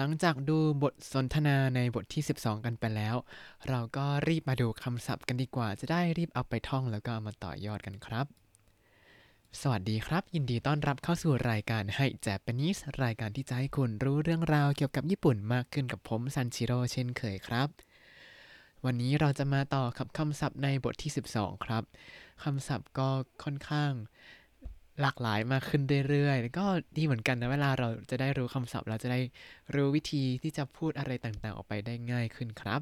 หลังจากดูบทสนทนาในบทที่ 12 กันไปแล้ว เราก็รีบมาดูคำศัพท์กันดีกว่า จะได้รีบเอาไปท่องแล้วก็เอามาต่อยอดกันครับ สวัสดีครับ ยินดีต้อนรับเข้าสู่รายการให้แจ p a n e s e รายการที่จะให้คุณรู้เรื่องราวเกี่ยวกับญี่ปุ่นมากขึ้นกับผมซันชิโร่เช่นเคยครับ วันนี้เราจะมาต่อกับคำศัพท์ในบทที่ 12 ครับคำศัพท์ก็ค่อนข้าง หลากหลายมากขึ้นเรื่อยๆแล้วก็ดีเหมือนกันนะเวลาเราจะได้รู้คำศัพท์เราจะได้รู้วิธีที่จะพูดอะไรต่างๆ ออกไปได้ง่ายขึ้นครับ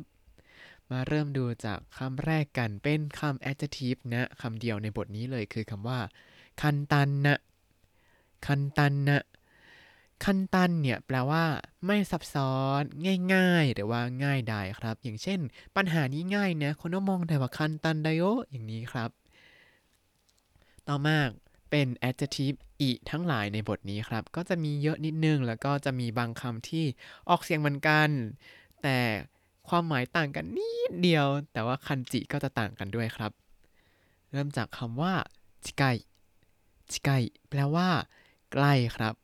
มาเริ่มดูจากคำแรกกันเป็นคำ adjective นะคำเดียวในบทนี้เลยคือคำว่า คันตันนะคันตันนะคันตันเนี่ยแปลว่า ไม่ซับซ้อนง่ายๆ หรือว่าง่ายได้ครับ อย่างเช่น ปัญหานี้ง่ายนะคนก็มองแต่ว่าคันตันไดโออย่างนี้ครับ ต่อมา เป็น adjective อีทั้งหลายในบทนี้ครับ ก็จะมีเยอะนิดนึง แล้วก็จะมีบางคำที่ออกเสียงเหมือนกัน แต่ความหมายต่างกันนิดเดียว แต่ว่าคันจิก็จะต่างกันด้วยครับ เริ่มจากคำว่าจิไกจิไกแปลว่า ใกล้ครับ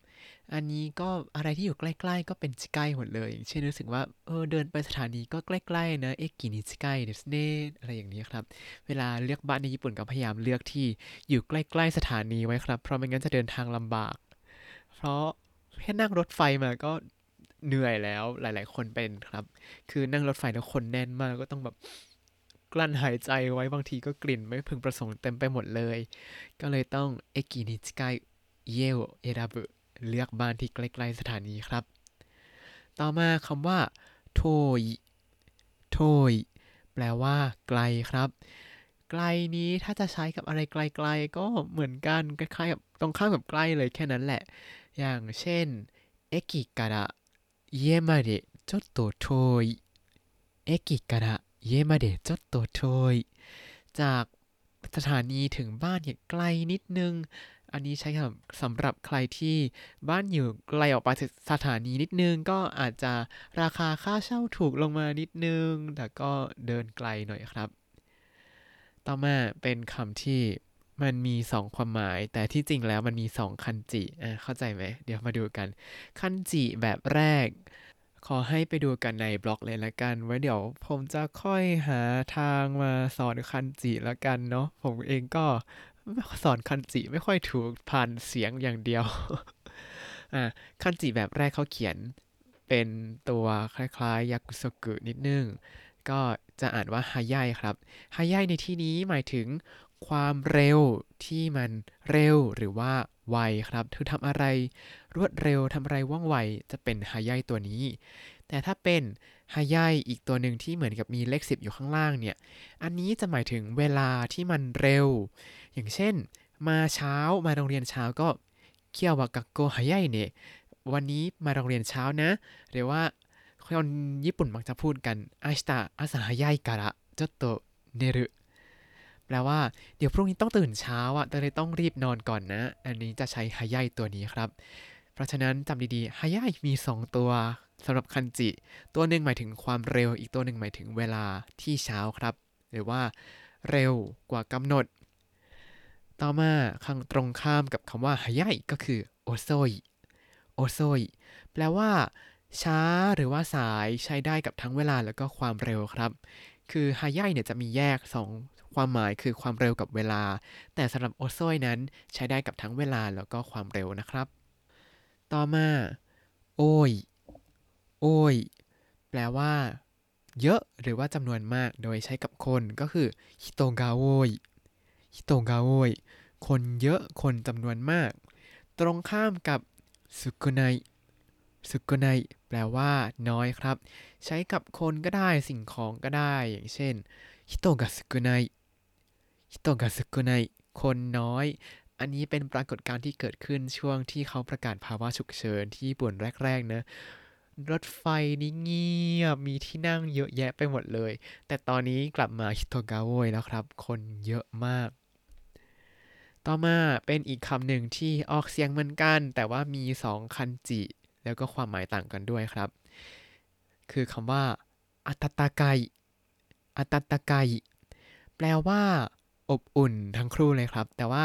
อันนี้ก็อะไรที่อยู่ใกล้ ๆ ก็เป็นชิใกล้หมดเลยอย่างเช่นรู้สึกว่าเออเดินไปสถานีก็ใกล้ๆนะเอกินิชิใกล้เดสเน่อะไรอย่างนี้ครับ เวลาเลือกบ้านในญี่ปุ่นก็พยายามเลือกที่อยู่ใกล้ๆสถานีไว้ครับ เพราะไม่งั้นจะเดินทางลำบาก เพราะแค่นั่งรถไฟมาก็เหนื่อยแล้วหลาย ๆ คนเป็นครับ คือนั่งรถไฟแล้วคนแน่นมากก็ต้องแบบกลั้นหายใจไว้บางทีก็กลิ่นไม่พึงประสงค์เต็มไปหมดเลย ก็เลยต้องเอกินิชิไกเยวเอราบุ เลือกบ้านที่ใกล้ๆสถานีครับ ต่อมาคำว่าโทยโทยแปลว่า ไกลครับ ไกลนี้ถ้าจะใช้กับอะไรไกลๆ ก็เหมือนกันคล้ายๆกับตรงข้ามกับใกล้เลยแค่นั้นแหละ อย่างเช่นเอกิการะเยมาเดจดโตโทยเอกิการะเยมาเดจดโตโทยจากสถานีถึงบ้านเนี่ยไกลนิดนึง อันนี้ใช้สำหรับใครที่บ้านอยู่ไกลออกไปสถานีนิดนึง ก็อาจจะราคาค่าเช่าถูกลงมานิดนึง แต่ก็เดินไกลหน่อยครับ ต่อมาเป็นคำที่มันมีสองความหมาย แต่ที่จริงแล้วมันมีสองคันจิอ่าเข้าใจไหม เดี๋ยวมาดูกัน คันจิแบบแรก ขอให้ไปดูกันในบล็อกเลยละกัน ไว้เดี๋ยวผมจะค่อยหาทางมาสอนคันจิละกันเนาะ ผมเองก็ สอนคันจิไม่ค่อยถูกผ่านเสียงอย่างเดียว อ่าคันจิแบบแรกเขาเขียนเป็นตัวคล้ายๆยากุโซกุนิดนึง ก็จะอ่านว่าฮายายครับฮายายในที่นี้หมายถึงความเร็วที่มันเร็วหรือว่าไวครับคือทำอะไรรวดเร็วทำอะไรว่องไวจะเป็นฮายายตัวนี้ แต่ถ้าเป็นฮายายอีกตัวหนึ่งที่เหมือนกับมีเลขสิบอยู่ข้างล่างเนี่ย อันนี้จะหมายถึงเวลาที่มันเร็ว อย่างเช่น มาเช้ามาโรงเรียนเช้าก็เคียววากักโกฮายายเนะวันนี้มาโรงเรียนเช้านะ หรือว่าคนญี่ปุ่นมักจะพูดกันอาชิตะอาซาฮายายการะจดโตเนรุแปลว่าเดี๋ยวพรุ่งนี้ต้องตื่นเช้าอะแต่เลยต้องรีบนอนก่อนนะ อันนี้จะใช้ฮายายตัวนี้ครับ เพราะฉะนั้นจำดีๆฮายายมี 2 ตัวสำหรับคันจิ ตัวหนึ่งหมายถึงความเร็ว อีกตัวหนึ่งหมายถึงเวลาที่เช้าครับ หรือว่าเร็วกว่ากำหนด ต่อมาข้างตรงข้ามกับคำว่าฮายายก็คือโอโซยโอโซยแปลว่า ช้าหรือว่าสายใช้ได้กับทั้งเวลาแล้วก็ความเร็วครับ คือฮายายเนี่ยจะมีแยก 2 ความหมายคือความเร็วกับเวลา แต่สำหรับโอโซยนั้นใช้ได้กับทั้งเวลาแล้วก็ความเร็วนะครับ ต่อมา โอยโอยแปลว่า เยอะหรือว่าจำนวนมากโดยใช้กับคนก็คือ人が多い 人が多いคนเยอะคนจำนวนมาก ตรงข้ามกับ少ない 少ないแปลว่าน้อยครับ ใช้กับคนก็ได้สิ่งของก็ได้ อย่างเช่น人が少ない 人が少ないคนน้อย อันนี้เป็นปรากฏการณ์ที่เกิดขึ้นช่วงที่เขาประกาศภาวะฉุกเฉินที่ญี่ปุ่นแรกๆนะรถไฟนี่เงียบ มีที่นั่งเยอะแยะไปหมดเลย แต่ตอนนี้กลับมาฮิโตกาโวยแล้วครับ คนเยอะมาก ต่อมาเป็นอีกคำหนึ่งที่ออกเสียงเหมือนกัน แต่ว่ามีสองคันจิ แล้วก็ความหมายต่างกันด้วยครับ คือคำว่าอัตตาไกอัตตาไกแปลว่า อบอุ่นทั้งครู่เลยครับ แต่ว่า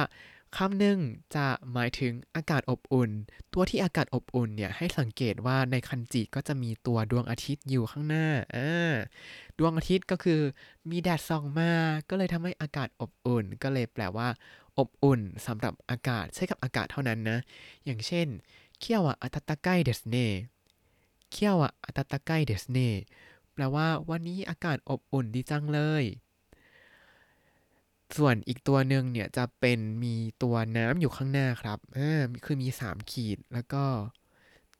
คำหนึ่งจะหมายถึงอากาศอบอุ่น ตัวที่อากาศอบอุ่นเนี่ยให้สังเกตว่าในคันจิก็จะมีตัวดวงอาทิตย์อยู่ข้างหน้าอ่าดวงอาทิตย์ก็คือมีแดดส่องมา ก็เลยทำให้อากาศอบอุ่น ก็เลยแปลว่า อบอุ่นสำหรับอากาศใช้กับอากาศเท่านั้นนะ อย่างเช่นเคียวอะอัตตะไกเดสเน่เคียวอะอัตตะไกเดสเน่แปลว่าวันนี้อากาศอบอุ่นดีจังเลย ส่วนอีกตัวหนึ่งเนี่ยจะเป็นมีตัวน้ำอยู่ข้างหน้าครับอ่าคือมี 3 ขีดแล้วก็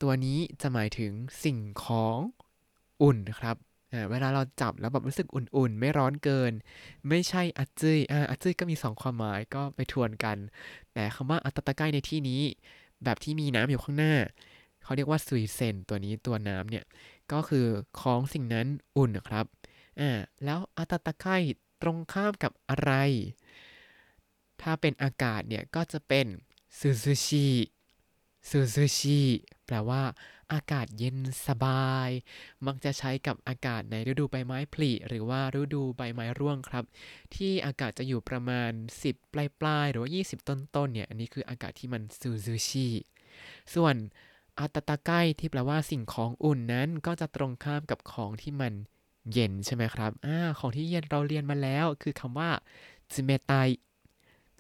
ตัวนี้จะหมายถึงสิ่งของอุ่นครับ เวลาเราจับแล้วแบบรู้สึกอุ่นๆ ไม่ร้อนเกิน ไม่ใช่อัจจุยอ่าอัจจุยก็มี 2 ความหมายก็ไปทวนกัน แต่คำว่าอัตตะไกในที่นี้ แบบที่มีน้ำอยู่ข้างหน้า เขาเรียกว่าซุยเซนตัวนี้ตัวน้ำเนี่ย ก็คือของสิ่งนั้นอุ่นครับอ่าแล้วอัตตะไกตรงข้ามกับอะไร ถ้าเป็นอากาศเนี่ยก็จะเป็นซูซูชิซูซูชิแปลว่า อากาศเย็นสบาย มักจะใช้กับอากาศในฤดูใบไม้ผลิหรือว่าฤดูใบไม้ร่วงครับ ที่อากาศจะอยู่ประมาณ 10 ปลายปลายหรือว่า 20 ต้นต้นเนี่ย อันนี้คืออากาศที่มันซูซูชิส่วนอาตตะไกที่แปลว่าสิ่งของอุ่นนั้นก็จะตรงข้ามกับของที่มันเย็นใช่ไหมครับอ่าของที่เย็นเราเรียนมาแล้ว คือคำว่าจิเมไต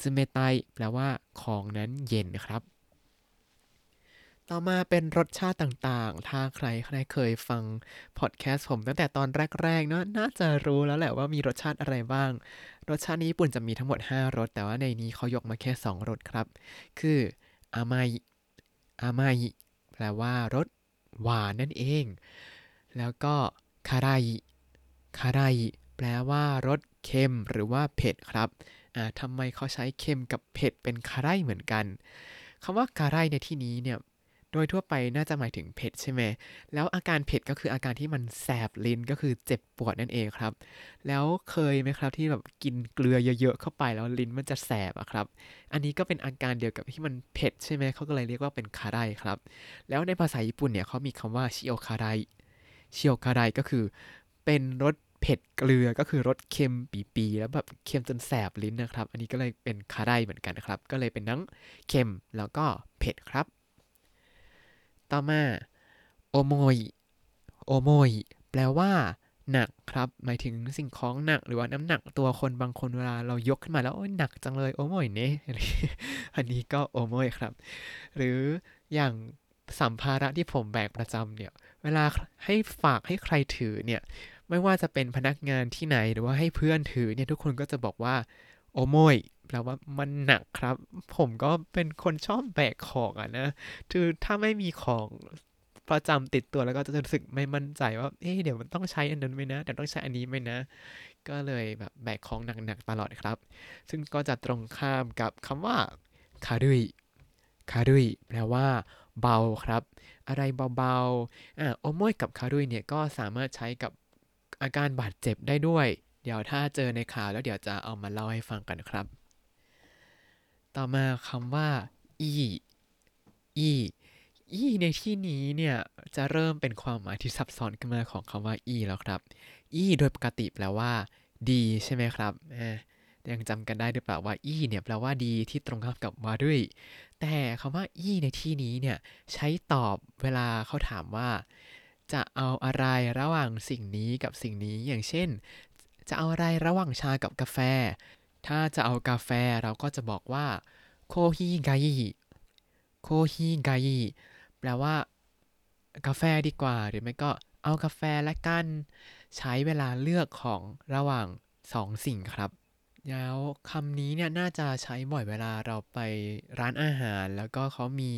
จิเมไตแปลว่าของนั้นเย็นครับ ต่อมาเป็นรสชาติต่างๆ ถ้าใครใครเคยฟังพอดแคสต์ผมตั้งแต่ตอนแรกๆ เนาะน่าจะรู้แล้วแหละว่ามีรสชาติอะไรบ้าง รสชาตินี้ญี่ปุ่นจะมีทั้งหมด 5 รส แต่ว่าในนี้เขายกมาแค่ 2 รสครับ คืออามายอามายแปลว่ารสหวานนั่นเอง แล้วก็คารายคารายแปลว่ารสเค็มหรือว่าเผ็ดครับอ่าทำไมเขาใช้เค็มกับเผ็ดเป็นคารายเหมือนกันคำว่าคารายในที่นี้เนี่ย โดยทั่วไปน่าจะหมายถึงเผ็ดใช่ไหม แล้วอาการเผ็ดก็คืออาการที่มันแสบลิ้นก็คือเจ็บปวดนั่นเองครับ แล้วเคยไหมครับที่แบบกินเกลือเยอะๆเข้าไปแล้วลิ้นมันจะแสบอะครับ อันนี้ก็เป็นอาการเดียวกับที่มันเผ็ดใช่ไหมเขาก็เลยเรียกว่าเป็นคารายครับ แล้วในภาษาญี่ปุ่นเนี่ยเขามีคำว่าชิโอคารายชิโอคารายก็คือเป็นรสเผ็ดเกลือก็คือรสเค็มปี๋แล้วแบบเค็มจนแสบลิ้นนะครับ อันนี้ก็เลยเป็นคาไดเหมือนกันนะครับ ก็เลยเป็นทั้งเค็มแล้วก็เผ็ดครับ ต่อมาโอโมยโอโมยแปลว่า หนักครับ หมายถึงสิ่งของหนักหรือว่าน้ำหนักตัวคนบางคนเวลาเรายกขึ้นมาแล้วโอ้ยหนักจังเลยโอโมยเน่อันนี้ก็โอโมยครับ หรืออย่างสัมภาระที่ผมแบกประจำเนี่ย เวลาให้ฝากให้ใครถือเนี่ย ไม่ว่าจะเป็นพนักงานที่ไหนหรือว่าให้เพื่อนถือเนี่ยทุกคนก็จะบอกว่า โอโมย แปลว่ามันหนักครับ ผมก็เป็นคนชอบแบกของอะนะคือถ้าไม่มีของประจำติดตัวแล้วก็จะรู้สึกไม่มั่นใจว่าเอ๊ะเดี๋ยวมันต้องใช้อันนั้นไหมนะเดี๋ยวต้องใช้อันนี้ไหมนะ ก็เลยแบบแบกของหนักๆตลอดครับ ซึ่งก็จะตรงข้ามกับคำว่าคารุยคารุยแปลว่าเบาครับ อะไรเบาๆอ่าโอโมยกับคารุยเนี่ยก็สามารถใช้กับอาการบาดเจ็บได้ด้วย เดี๋ยวถ้าเจอในข่าวแล้วเดี๋ยวจะเอามาเล่าให้ฟังกันครับ ต่อมาคำว่า อีอีอีในที่นี้เนี่ยจะเริ่มเป็นความหมายที่ซับซ้อนขึ้นมาของคำว่าอีแล้วครับอีโดยปกติแปลว่า ดีใช่ไหมครับยังจำกันได้หรือเปล่าว่าอีเนี่ยแปลว่าดีที่ตรงข้ามกับว่าด้วย แต่คำว่าอีในที่นี้เนี่ยใช้ตอบเวลาเขาถามว่า จะเอาอะไรระหว่างสิ่งนี้กับสิ่งนี้อย่างเช่น จะเอาอะไรระหว่างชากับกาแฟ ถ้าจะเอากาแฟเราก็จะบอกว่าโคฮิไกโคฮิไกแปลว่า กาแฟดีกว่า หรือไม่ก็เอากาแฟและกัน ใช้เวลาเลือกของระหว่างสองสิ่งครับ แล้วคำนี้เนี่ยน่าจะใช้บ่อยเวลาเราไปร้านอาหาร แล้วก็เขามี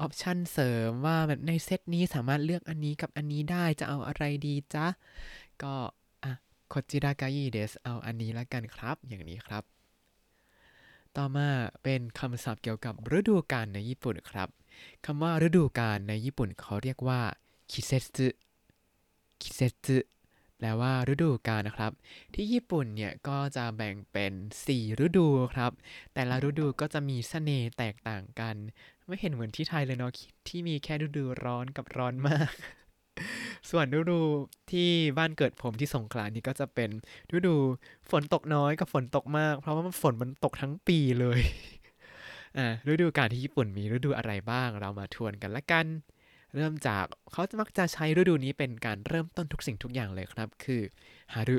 ออปชันเสริมว่าแบบในเซตนี้สามารถเลือกอันนี้กับอันนี้ได้จะเอาอะไรดีจ๊ะ ก็อะโคจิรากายิเดสเอาอันนี้ละกันครับ อย่างนี้ครับ ต่อมาเป็นคำศัพท์เกี่ยวกับฤดูกาลในญี่ปุ่นครับคำว่าฤดูกาลในญี่ปุ่นเขาเรียกว่าคิเซสึคิเซสึแปลว่าฤดูกาลนะครับ ที่ญี่ปุ่นเนี่ยก็จะแบ่งเป็น 4 ฤดูครับ แต่ละฤดูก็จะมีเสน่ห์แตกต่างกัน ไม่เห็นเหมือนที่ไทยเลยเนาะที่มีแค่ฤดูร้อนกับร้อนมาก ส่วนฤดูที่บ้านเกิดผมที่สงขลานี่ก็จะเป็นฤดูฝนตกน้อยกับฝนตกมาก เพราะว่าฝนมันตกทั้งปีเลย อ่าฤดูกาลที่ญี่ปุ่นมีฤดูอะไรบ้าง เรามาทวนกันละกัน เริ่มจากเขาจะมักจะใช้ฤดูนี้เป็นการเริ่มต้นทุกสิ่งทุกอย่างเลยครับ คือฮารุ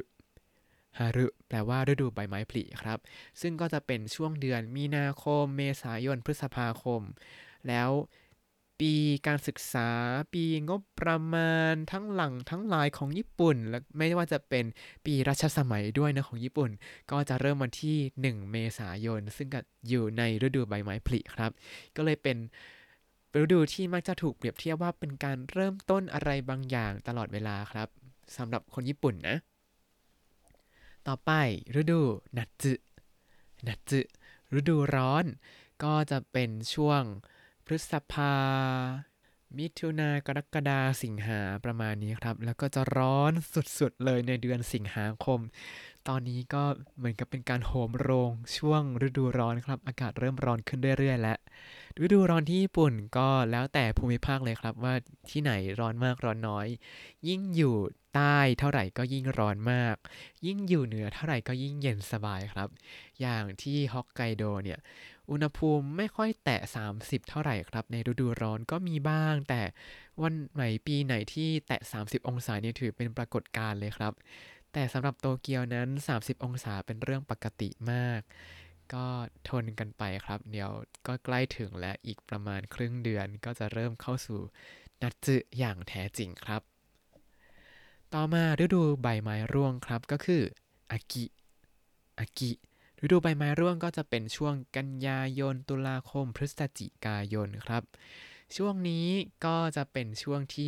ฮารุแปลว่าฤดูใบไม้ผลิครับ ซึ่งก็จะเป็นช่วงเดือนมีนาคม เมษายน พฤษภาคม แล้ว ปีการศึกษา ปีงบประมาณทั้งหลังทั้งหลายของญี่ปุ่น และไม่ว่าจะเป็นปีรัชสมัยด้วยนะของญี่ปุ่น ก็จะเริ่มวันที่ 1 เมษายน ซึ่งก็อยู่ในฤดูใบไม้ผลิครับ ก็เลยเป็นฤดูที่มักจะถูกเปรียบเทียบว่าเป็นการเริ่มต้นอะไรบางอย่างตลอดเวลาครับสำหรับคนญี่ปุ่นนะ ต่อไปฤดูนัตสึนัตสึฤดูร้อน ก็จะเป็นช่วง พฤษภา มิถุนากรกฎาสิงหาประมาณนี้ครับ แล้วก็จะร้อนสุดๆเลยในเดือนสิงหาคม ตอนนี้ก็เหมือนกับเป็นการโหมโรงช่วงฤดูร้อนครับ อากาศเริ่มร้อนขึ้นเรื่อยๆแล้วฤดูร้อนที่ญี่ปุ่นก็แล้วแต่ภูมิภาคเลยครับว่าที่ไหนร้อนมากร้อนน้อย ยิ่งอยู่ใต้เท่าไหร่ก็ยิ่งร้อนมาก ยิ่งอยู่เหนือเท่าไหร่ก็ยิ่งเย็นสบายครับ อย่างที่ฮอกไกโดเนี่ย อุณหภูมิไม่ค่อยแตะ 30 เท่าไหร่ครับ ในฤดูร้อนก็มีบ้าง แต่วันไหนปีไหนที่แตะ 30 องศาเนี่ยถือเป็นปรากฏการณ์เลยครับ แต่สำหรับโตเกียวนั้น 30 องศาเป็นเรื่องปกติมาก ก็ทนกันไปครับ เดี๋ยวก็ใกล้ถึงและอีกประมาณครึ่งเดือนก็จะเริ่มเข้าสู่นัดจึอย่างแท้จริงครับ ต่อมาฤดูใบไม้ร่วงครับก็คืออากิอากิ ฤดูใบไม้ร่วงก็จะเป็นช่วงกันยายน ตุลาคม พฤศจิกายนครับ ช่วงนี้ก็จะเป็นช่วงที่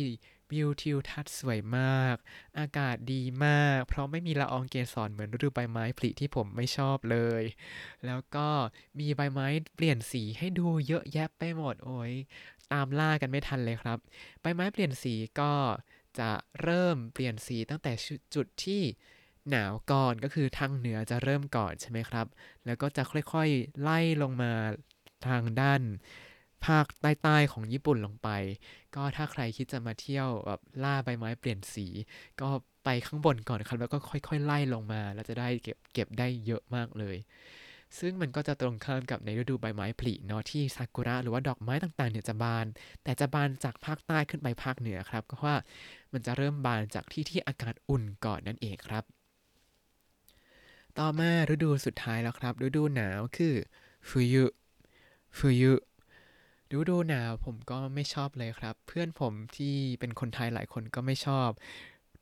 วิวทิวทัศน์สวยมาก อากาศดีมาก เพราะไม่มีละอองเกสรเหมือนฤดูใบไม้ผลิที่ผมไม่ชอบเลย แล้วก็มีใบไม้เปลี่ยนสีให้ดูเยอะแยะไปหมดโอ้ยตามล่ากันไม่ทันเลยครับ ใบไม้เปลี่ยนสีก็จะเริ่มเปลี่ยนสีตั้งแต่จุดที่ หนาวก่อนก็คือทางเหนือจะเริ่มก่อนใช่ไหมครับ แล้วก็จะค่อยๆ ไล่ลงมาทางด้านภาคใต้ๆของญี่ปุ่นลงไป ก็ถ้าใครคิดจะมาเที่ยวแบบล่าใบไม้เปลี่ยนสี ก็ไปข้างบนก่อนครับ แล้วก็ค่อยๆ ไล่ลงมา แล้วจะได้เก็บเก็บได้เยอะมากเลย ซึ่งมันก็จะตรงข้ามกับในฤดูใบไม้ผลิเนาะที่ซากุระหรือว่าดอกไม้ต่างๆเนี่ยจะบาน แต่จะบานจากภาคใต้ขึ้นไปภาคเหนือครับเพราะว่ามันจะเริ่มบานจากที่ที่อากาศอุ่นก่อนนั่นเองครับ ต่อมาฤดูสุดท้ายแล้วครับ ฤดูหนาวคือฟุยุฟุยุฤดูหนาวผมก็ไม่ชอบเลยครับ เพื่อนผมที่เป็นคนไทยหลายคนก็ไม่ชอบ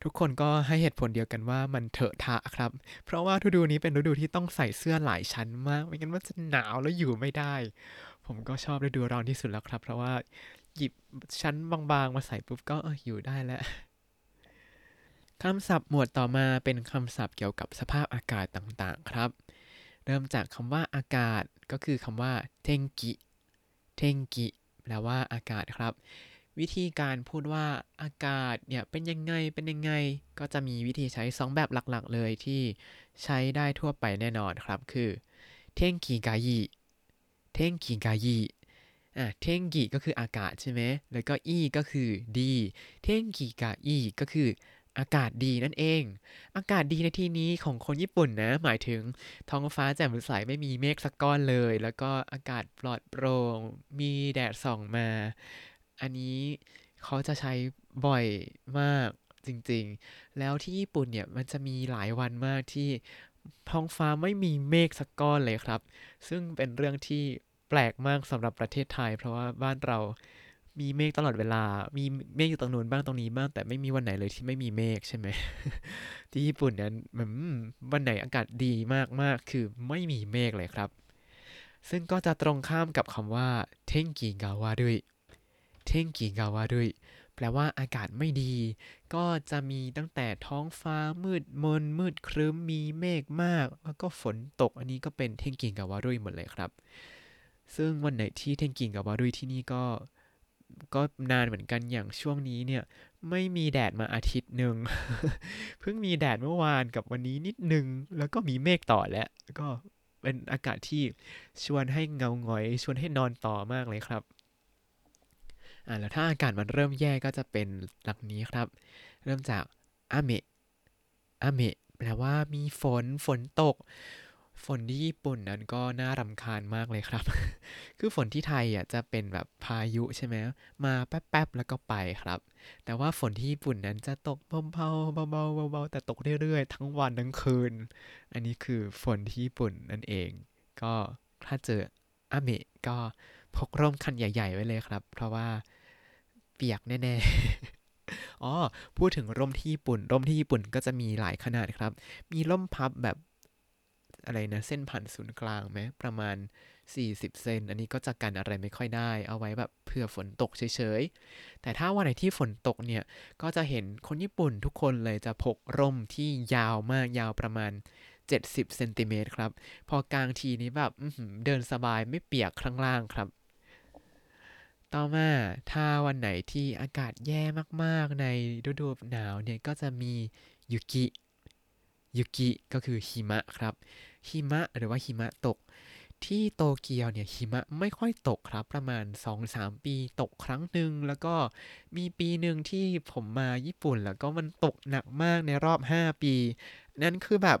ทุกคนก็ให้เหตุผลเดียวกันว่ามันเถอะทะครับ เพราะว่าฤดูนี้เป็นฤดูที่ต้องใส่เสื้อหลายชั้นมากไม่งั้นมันจะหนาวแล้วอยู่ไม่ได้ ผมก็ชอบฤดูร้อนที่สุดแล้วครับ เพราะว่าหยิบชั้นบางๆมาใส่ปุ๊บก็อออยู่ได้แล้ว คำศัพท์หมวดต่อมาเป็นคำศัพท์เกี่ยวกับสภาพอากาศต่างๆครับ เริ่มจากคำว่าอากาศก็คือคำว่าเทงกิเทงกิแปลว่าอากาศครับ วิธีการพูดว่าอากาศเนี่ยเป็นยังไงเป็นยังไง ก็จะมีวิธีใช้ 2 แบบหลักๆ เลยที่ใช้ได้ทั่วไปแน่นอนครับคือเทงกิกายิเทงกิกายิอะเทงกิก็คืออากาศใช่ไหมแล้วก็อีก็คือดี เทงกิกาอีก็คือ อากาศดีนั่นเอง อากาศดีในที่นี้ของคนญี่ปุ่นนะ หมายถึงท้องฟ้าแจ่มใสไม่มีเมฆสักก้อนเลย แล้วก็อากาศปลอดโปร่ง มีแดดส่องมา อันนี้เขาจะใช้บ่อยมากจริงๆ แล้วที่ญี่ปุ่นเนี่ยมันจะมีหลายวันมากที่ท้องฟ้าไม่มีเมฆสักก้อนเลยครับ ซึ่งเป็นเรื่องที่แปลกมากสำหรับประเทศไทย เพราะว่าบ้านเรา มีเมฆตลอดเวลา มีเมฆอยู่ตรงนู้นบ้างตรงนี้บ้างแต่ไม่มีวันไหนเลยที่ไม่มีเมฆใช่ไหม ที่ญี่ปุ่นนั้นมันวันไหนอากาศดีมากๆ คือไม่มีเมฆเลยครับ ซึ่งก็จะตรงข้ามกับคำว่าเทงกีกาวาด้วยเทงกีกาวาด้วยแปลว่าอากาศไม่ดี ก็จะมีตั้งแต่ท้องฟ้ามืดมนมืดครึ้มมีเมฆมาก แล้วก็ฝนตกอันนี้ก็เป็นเทงกิงกาวารุยหมดเลยครับ ซึ่งวันไหนที่เทงกิงกาวารุยที่นี่ก็ ก็นานเหมือนกันอย่างช่วงนี้เนี่ย ไม่มีแดดมาอาทิตย์หนึ่งเพิ่งมีแดดเมื่อวานกับวันนี้นิดนึง แล้วก็มีเมฆต่อแล้ว ก็เป็นอากาศที่ชวนให้เงาหงอย ชวนให้นอนต่อมากเลยครับอ่าแล้วถ้าอากาศมันเริ่มแย่ก็จะเป็นหลักนี้ครับ เริ่มจากอาเมะอาเมะแปลว่ามีฝนฝนตก ฝนที่ญี่ปุ่นนั้นก็น่ารำคาญมากเลยครับ คือฝนที่ไทยอะจะเป็นแบบพายุใช่ไหมมาแป๊บๆแล้วก็ไปครับ แต่ว่าฝนที่ญี่ปุ่นนั้นจะตกเบาๆเบาๆเบาๆแต่ตกเรื่อยๆ ทั้งวันทั้งคืน อันนี้คือฝนที่ญี่ปุ่นนั่นเอง ก็ถ้าเจออาเมะก็พกร่มคันใหญ่ ๆ ไว้เลยครับ เพราะว่าเปียกแน่ๆ อ๋อ พูดถึงร่มที่ญี่ปุ่น ร่มที่ญี่ปุ่นก็จะมีหลายขนาดครับ มีร่มพับแบบ อะไรนะเส้นผ่านศูนย์กลางไหมประมาณ 40 เซนอันนี้ก็จะกันอะไรไม่ค่อยได้ เอาไว้แบบเผื่อฝนตกเฉยๆ แต่ถ้าวันไหนที่ฝนตกเนี่ย ก็จะเห็นคนญี่ปุ่นทุกคนเลยจะพกร่มที่ยาวมากยาวประมาณ 70เซนติเมตรครับ พอกลางทีนี้แบบเดินสบายไม่เปียกข้างล่างครับต่อมาถ้าวันไหนที่อากาศแย่มากๆในฤดูหนาวเนี่ยก็จะมียุกิยุกิก็คือหิมะครับ หิมะหรือว่าหิมะตก ที่โตเกียวเนี่ยหิมะไม่ค่อยตกครับ ประมาณ 2-3 ปีตกครั้งหนึ่งแล้วก็มีปีหนึ่งที่ผมมาญี่ปุ่น แล้วก็มันตกหนักมากในรอบ 5 ปี นั่นคือแบบ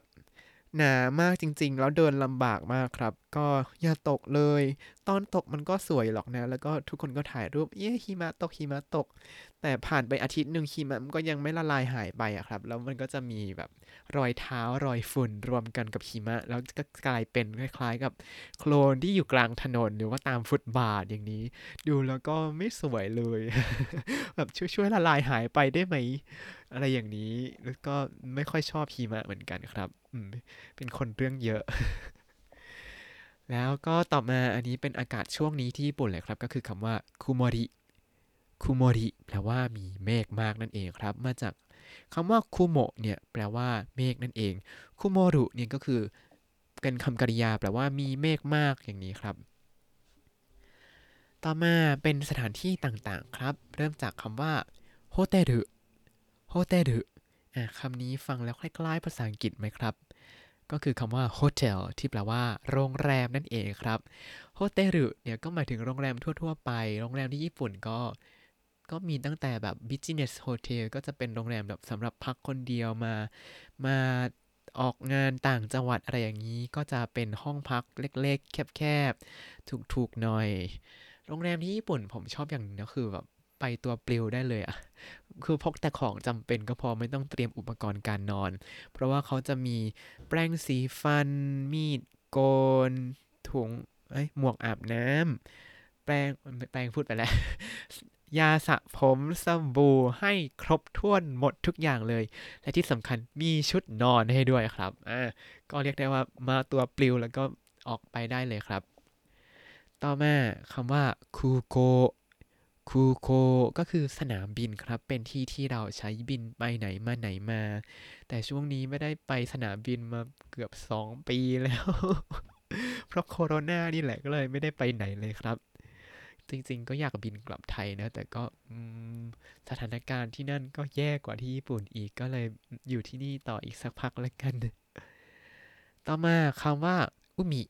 หนามากจริง ๆ แล้วเดินลำบากมากครับ ก็อย่าตกเลย ตอนตกมันก็สวยหรอกนะ แล้วก็ทุกคนก็ถ่ายรูป เย้หิมะตกหิมะตก แต่ผ่านไปอาทิตย์หนึ่งหิมะมันก็ยังไม่ละลายหายไปอะครับ แล้วมันก็จะมีแบบรอยเท้ารอยฝุ่นรวมกันกับหิมะ แล้วก็กลายเป็นคล้ายๆกับโคลนที่อยู่กลางถนนหรือว่าตามฟุตบาทอย่างนี้ ดูแล้วก็ไม่สวยเลย แบบช่วยๆละลายหายไปได้ไหม อะไรอย่างนี้ แล้วก็ไม่ค่อยชอบหิมะเหมือนกันครับอืมเป็นคนเรื่องเยอะแล้วก็ต่อมาอันนี้เป็นอากาศช่วงนี้ที่ญี่ปุ่นเลยครับ ก็คือคำว่าคุโมริ คุโมริแปลว่ามีเมฆมากนั่นเองครับ มาจากคำว่าคุโมะเนี่ยแปลว่าเมฆนั่นเองคุโมรุเนี่ยก็คือเป็นคำกริยาแปลว่ามีเมฆมากอย่างนี้ครับ ต่อมาเป็นสถานที่ต่างๆครับ เริ่มจากคำว่าホテル ホテルคำนี้ฟังแล้วคล้ายๆภาษาอังกฤษไหมครับ ก็คือคำว่า hotel ที่แปลว่าโรงแรมนั่นเองครับホテルเนี่ยก็หมายถึงโรงแรมทั่ว ๆ ไป โรงแรมที่ญี่ปุ่นก็ ก็มีตั้งแต่แบบ business hotel ก็จะเป็นโรงแรมแบบสำหรับพักคนเดียวมา มาออกงานต่างจังหวัดอะไรอย่างนี้ ก็จะเป็นห้องพักเล็กๆ แคบๆ ถูกๆ หน่อย โรงแรมที่ญี่ปุ่นผมชอบอย่างนึงนะคือแบบไปตัวปลิวได้เลยอะคือพกแต่ของจำเป็นก็พอไม่ต้องเตรียมอุปกรณ์การนอน เพราะว่าเขาจะมีแปรงสีฟัน มีดโกน ถุงไอ้หมวกอาบน้ำแปรงแปรงพูดไปแล้ว ยาสระผมสบู่ให้ครบถ้วนหมดทุกอย่างเลย และที่สำคัญมีชุดนอนให้ด้วยครับอ่าก็เรียกได้ว่ามาตัวปลิวแล้วก็ออกไปได้เลยครับ ต่อมาคำว่าคูโกคูโคก็คือสนามบินครับ เป็นที่ที่เราใช้บินไปไหนมาไหนมา แต่ช่วงนี้ไม่ได้ไปสนามบินมาเกือบสองปีแล้ว เพราะโคโรนานี่แหละก็เลยไม่ได้ไปไหนเลยครับ จริง ๆ ก็อยากบินกลับไทยนะ แต่ก็สถานการณ์ที่นั่นก็แย่กว่าที่ญี่ปุ่นอีกก็เลยอยู่ที่นี่ต่ออีกสักพักแล้วกัน ต่อมาคำว่า อุมิ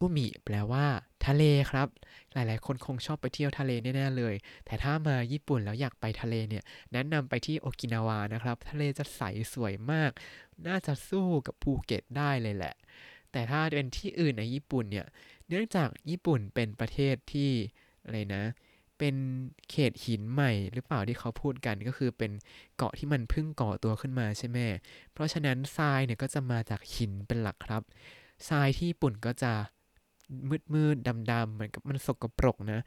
อุมิ แปลว่า ทะเลครับ หลายๆ คนคงชอบไปเที่ยวทะเลแน่ๆเลย แต่ถ้ามาญี่ปุ่นแล้วอยากไปทะเลเนี่ย แนะนำไปที่โอกินาวานะครับ ทะเลจะใสสวยมาก น่าจะสู้กับภูเก็ตได้เลยแหละแต่ถ้าเป็นที่อื่นในญี่ปุ่นเนี่ย เนื่องจากญี่ปุ่นเป็นประเทศที่ อะไรนะ เป็นเขตหินใหม่หรือเปล่าที่เขาพูดกันก็คือเป็นเกาะที่มันเพิ่งก่อตัวขึ้นมาใช่ไหมเพราะฉะนั้นทรายเนี่ยก็จะมาจากหินเป็นหลักครับทรายที่ญี่ปุ่นก็จะมืดมืดดำดำเหมือนกับมันสกปรกนะ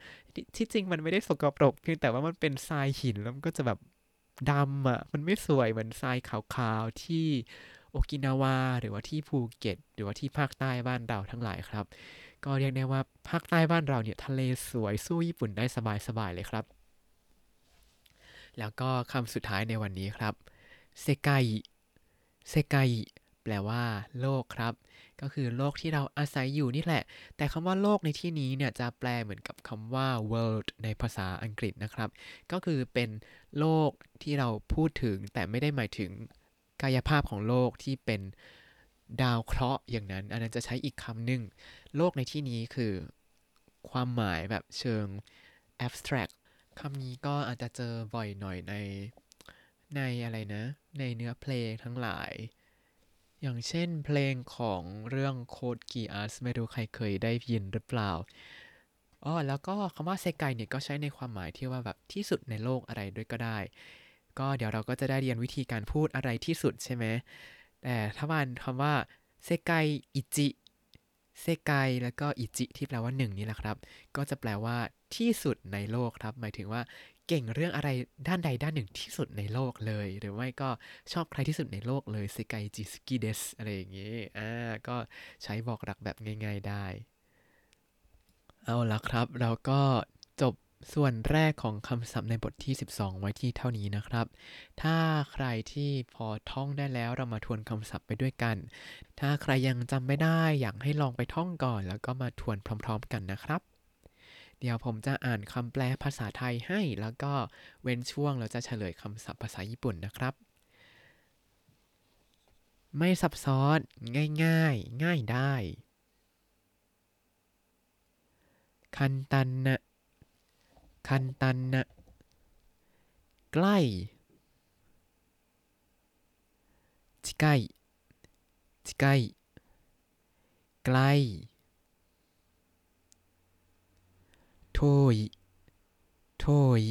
ที่จริงมันไม่ได้สกปรกเพียงแต่ว่ามันเป็นทรายหินแล้วมันก็จะแบบดำอะมันไม่สวยเหมือนทรายขาวๆที่โอกินาวาหรือว่าที่ภูเก็ต หรือว่าที่ภาคใต้บ้านเราทั้งหลายครับ ก็เรียกได้ว่าภาคใต้บ้านเราเนี่ยทะเลสวยสู้ญี่ปุ่นได้สบายๆเลยครับ แล้วก็คำสุดท้ายในวันนี้ครับเซกายเซกายแปลว่า โลกครับ ก็คือโลกที่เราอาศัยอยู่นี่แหละ แต่คำว่าโลกในที่นี้เนี่ยจะแปลเหมือนกับคำว่า world ในภาษาอังกฤษนะครับ ก็คือเป็นโลกที่เราพูดถึงแต่ไม่ได้หมายถึงกายภาพของโลกที่เป็น ดาวเคราะห์อย่างนั้น อันนั้นจะใช้อีกคำหนึ่ง โลกในที่นี้คือ ความหมายแบบเชิง abstract คำนี้ก็อาจจะเจอบ่อยหน่อยในในอะไรนะ ในเนื้อเพลงทั้งหลาย อย่างเช่นเพลงของเรื่องโคดกีอาร์สไม่รู้ใครเคยได้ยินหรือเปล่าอ๋อแล้วก็คำว่าเซไกเนี่ยก็ใช้ในความหมายที่ว่าแบบที่สุดในโลกอะไรด้วยก็ได้ ก็เดี๋ยวเราก็จะได้เรียนวิธีการพูดอะไรที่สุดใช่ไหม แต่ถ้ามันคำว่าเซไกอิจิเซไกแล้วก็อิจิที่แปลว่าหนึ่งนี่แหละครับ ก็จะแปลว่าที่สุดในโลกครับ หมายถึงว่าเก่งเรื่องอะไรด้านใดด้านหนึ่งที่สุดในโลกเลย หรือไม่ก็ชอบใครที่สุดในโลกเลยเซไกจิสกิเดสอะไรอย่างนี้อ่าก็ใช้บอกรักแบบง่าย ๆได้ เอาละครับ เราก็ ส่วนแรกของคำศัพท์ในบทที่ 12 ไว้ที่เท่านี้นะครับ ถ้าใครที่พอท่องได้แล้วเรามาทวนคำศัพท์ไปด้วยกัน ถ้าใครยังจำไม่ได้อยากให้ลองไปท่องก่อน แล้วก็มาทวนพร้อม ๆ กันนะครับ เดี๋ยวผมจะอ่านคำแปลภาษาไทยให้ แล้วก็เว้นช่วงเราจะเฉลยคำศัพท์ภาษาญี่ปุ่นนะครับ ไม่ซับซ้อนง่าย ๆ ง่ายได้คันตันนะ คันตันนะใกล้จิไกล้ใกไกล้ทยโทย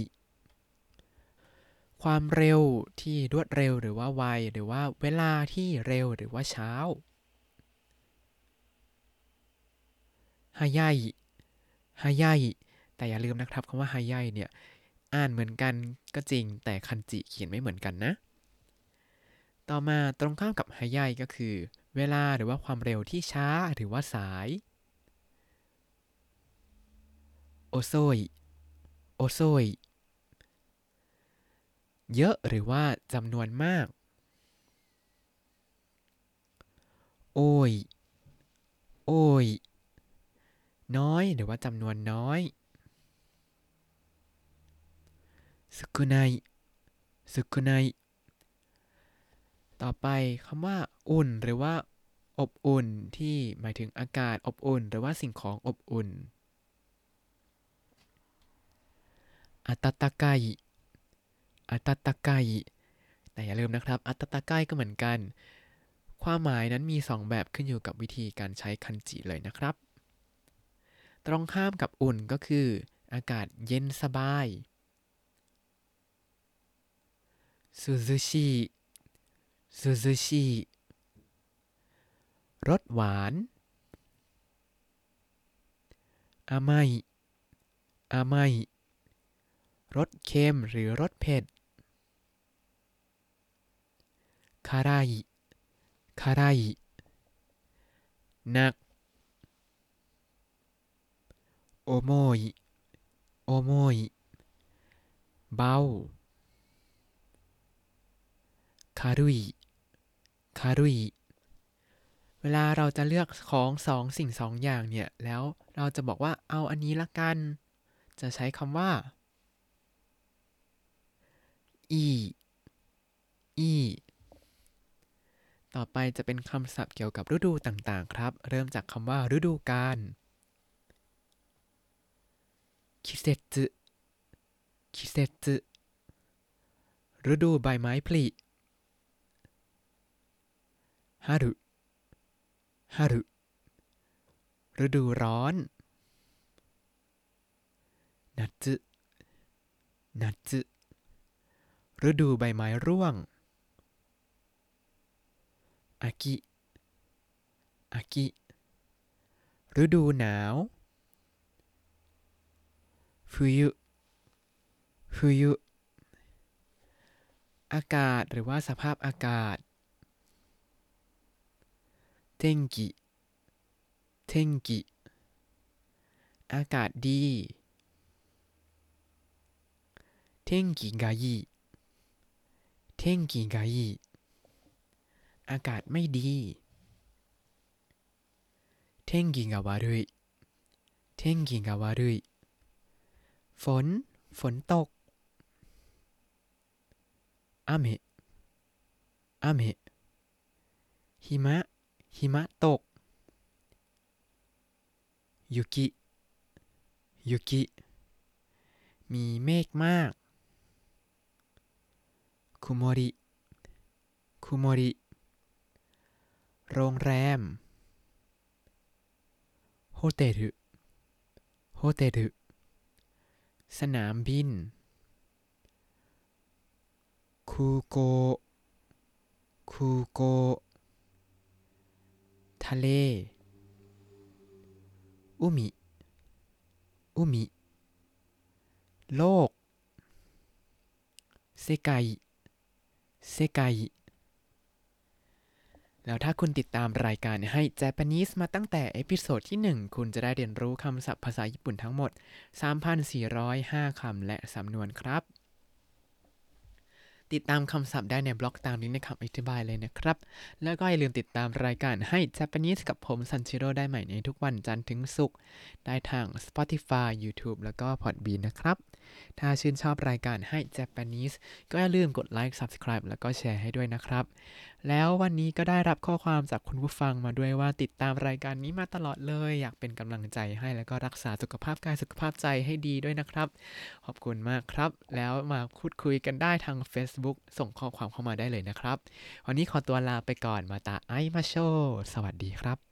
ความเร็วที่รวดเร็วหรือว่าไว หรือว่าเวลาที่เร็วหรือว่าเช้าฮายายฮายาย แต่อย่าลืมนะครับคำว่าไฮยายเนี่ย อ่านเหมือนกันก็จริง แต่คันจิเขียนไม่เหมือนกันนะ ต่อมาตรงข้ามกับไฮยายก็คือ เวลาหรือว่าความเร็วที่ช้าหรือว่าสายโอโซยโอโซยเยอะหรือว่าจำนวนมาก โอ้ย โอ้ย น้อยหรือว่าจำนวนน้อย สุกุไนสุกุไนต่อไปคำว่า อุ่น หรือว่า อบอุ่น ที่หมายถึงอากาศอบอุ่น หรือว่าสิ่งของอบอุ่นอัตตะไกอัตตะไกแต่อย่าลืมนะครับ อัตตะไกก็เหมือนกัน ความหมายนั้นมี 2 แบบขึ้นอยู่กับวิธีการใช้คันจิเลยนะครับ ตรงข้ามกับอุ่นก็คือ อากาศเย็นสบาย ซูซูชิซูซูชิรสหวานอาไมอาไมรสเค็มหรือรสเผ็ดคารายคารายหนักโอโมยโอโมยเบา คารุยคารุยเวลาเราจะเลือกของสองสิ่งสองอย่างเนี่ย แล้วเราจะบอกว่าเอาอันนี้ละกัน จะใช้คำว่าอีอีต่อไปจะเป็นคำศัพท์เกี่ยวกับฤดูต่างๆ ครับ เริ่มจากคำว่าฤดูกาลคิเซจุคิเซจุฤดูใบไม้ผลิ ฮารุฮารุฤดูร้อน นัตสึนัตสึฤดูใบไม้ร่วง อากิ อากิ ฤดูหนาว ฟุยุ ฟุยุ อากาศหรือว่าสภาพอากาศ เทงกิเทงกิอากาศดีเทงกิกายิเทงกิกายิอากาศไม่ดีเทงกิกาวารุยเทงกิกาวรุยฝนฝนตกอาเมอเมะหิมะ หิมะตก ยุกิ ยุกิ มีเมฆมาก คุโมริ คุโมริ โรงแรม โฮเทルโฮเทルสนามบิน คูโก คูโก ทะเล อุมิ อุมิ โลก เซไกเซไกแล้วถ้าคุณติดตามรายการให้ Japanese มาตั้งแต่ episode ที่ 1 คุณจะได้เรียนรู้คำศัพท์ภาษาญี่ปุ่นทั้งหมด 3,405 คำและสำนวนครับ ติดตามคำศัพท์ได้ในบล็อกตามลิงก์ในคำอธิบายเลยนะครับ แล้วก็อย่าลืมติดตามรายการให้ Japanese กับผมซันชิโร่ได้ใหม่ในทุกวันจันทร์ถึงศุกร์ได้ทาง Spotify YouTube แล้วก็ Podbean นะครับ ถ้าชื่นชอบรายการให้ Japanese ก็อย่าลืมกดไลค์ Subscribe แล้วก็แชร์ให้ด้วยนะครับ แล้ววันนี้ก็ได้รับข้อความจากคุณผู้ฟังมาด้วยว่าติดตามรายการนี้มาตลอดเลย อยากเป็นกำลังใจให้แล้วก็รักษาสุขภาพกายสุขภาพใจให้ดีด้วยนะครับ ขอบคุณมากครับ แล้วมาพูดคุยกันได้ทาง Facebook ส่งข้อความเข้ามาได้เลยนะครับ วันนี้ขอตัวลาไปก่อนมาตาไอมาโช สวัสดีครับ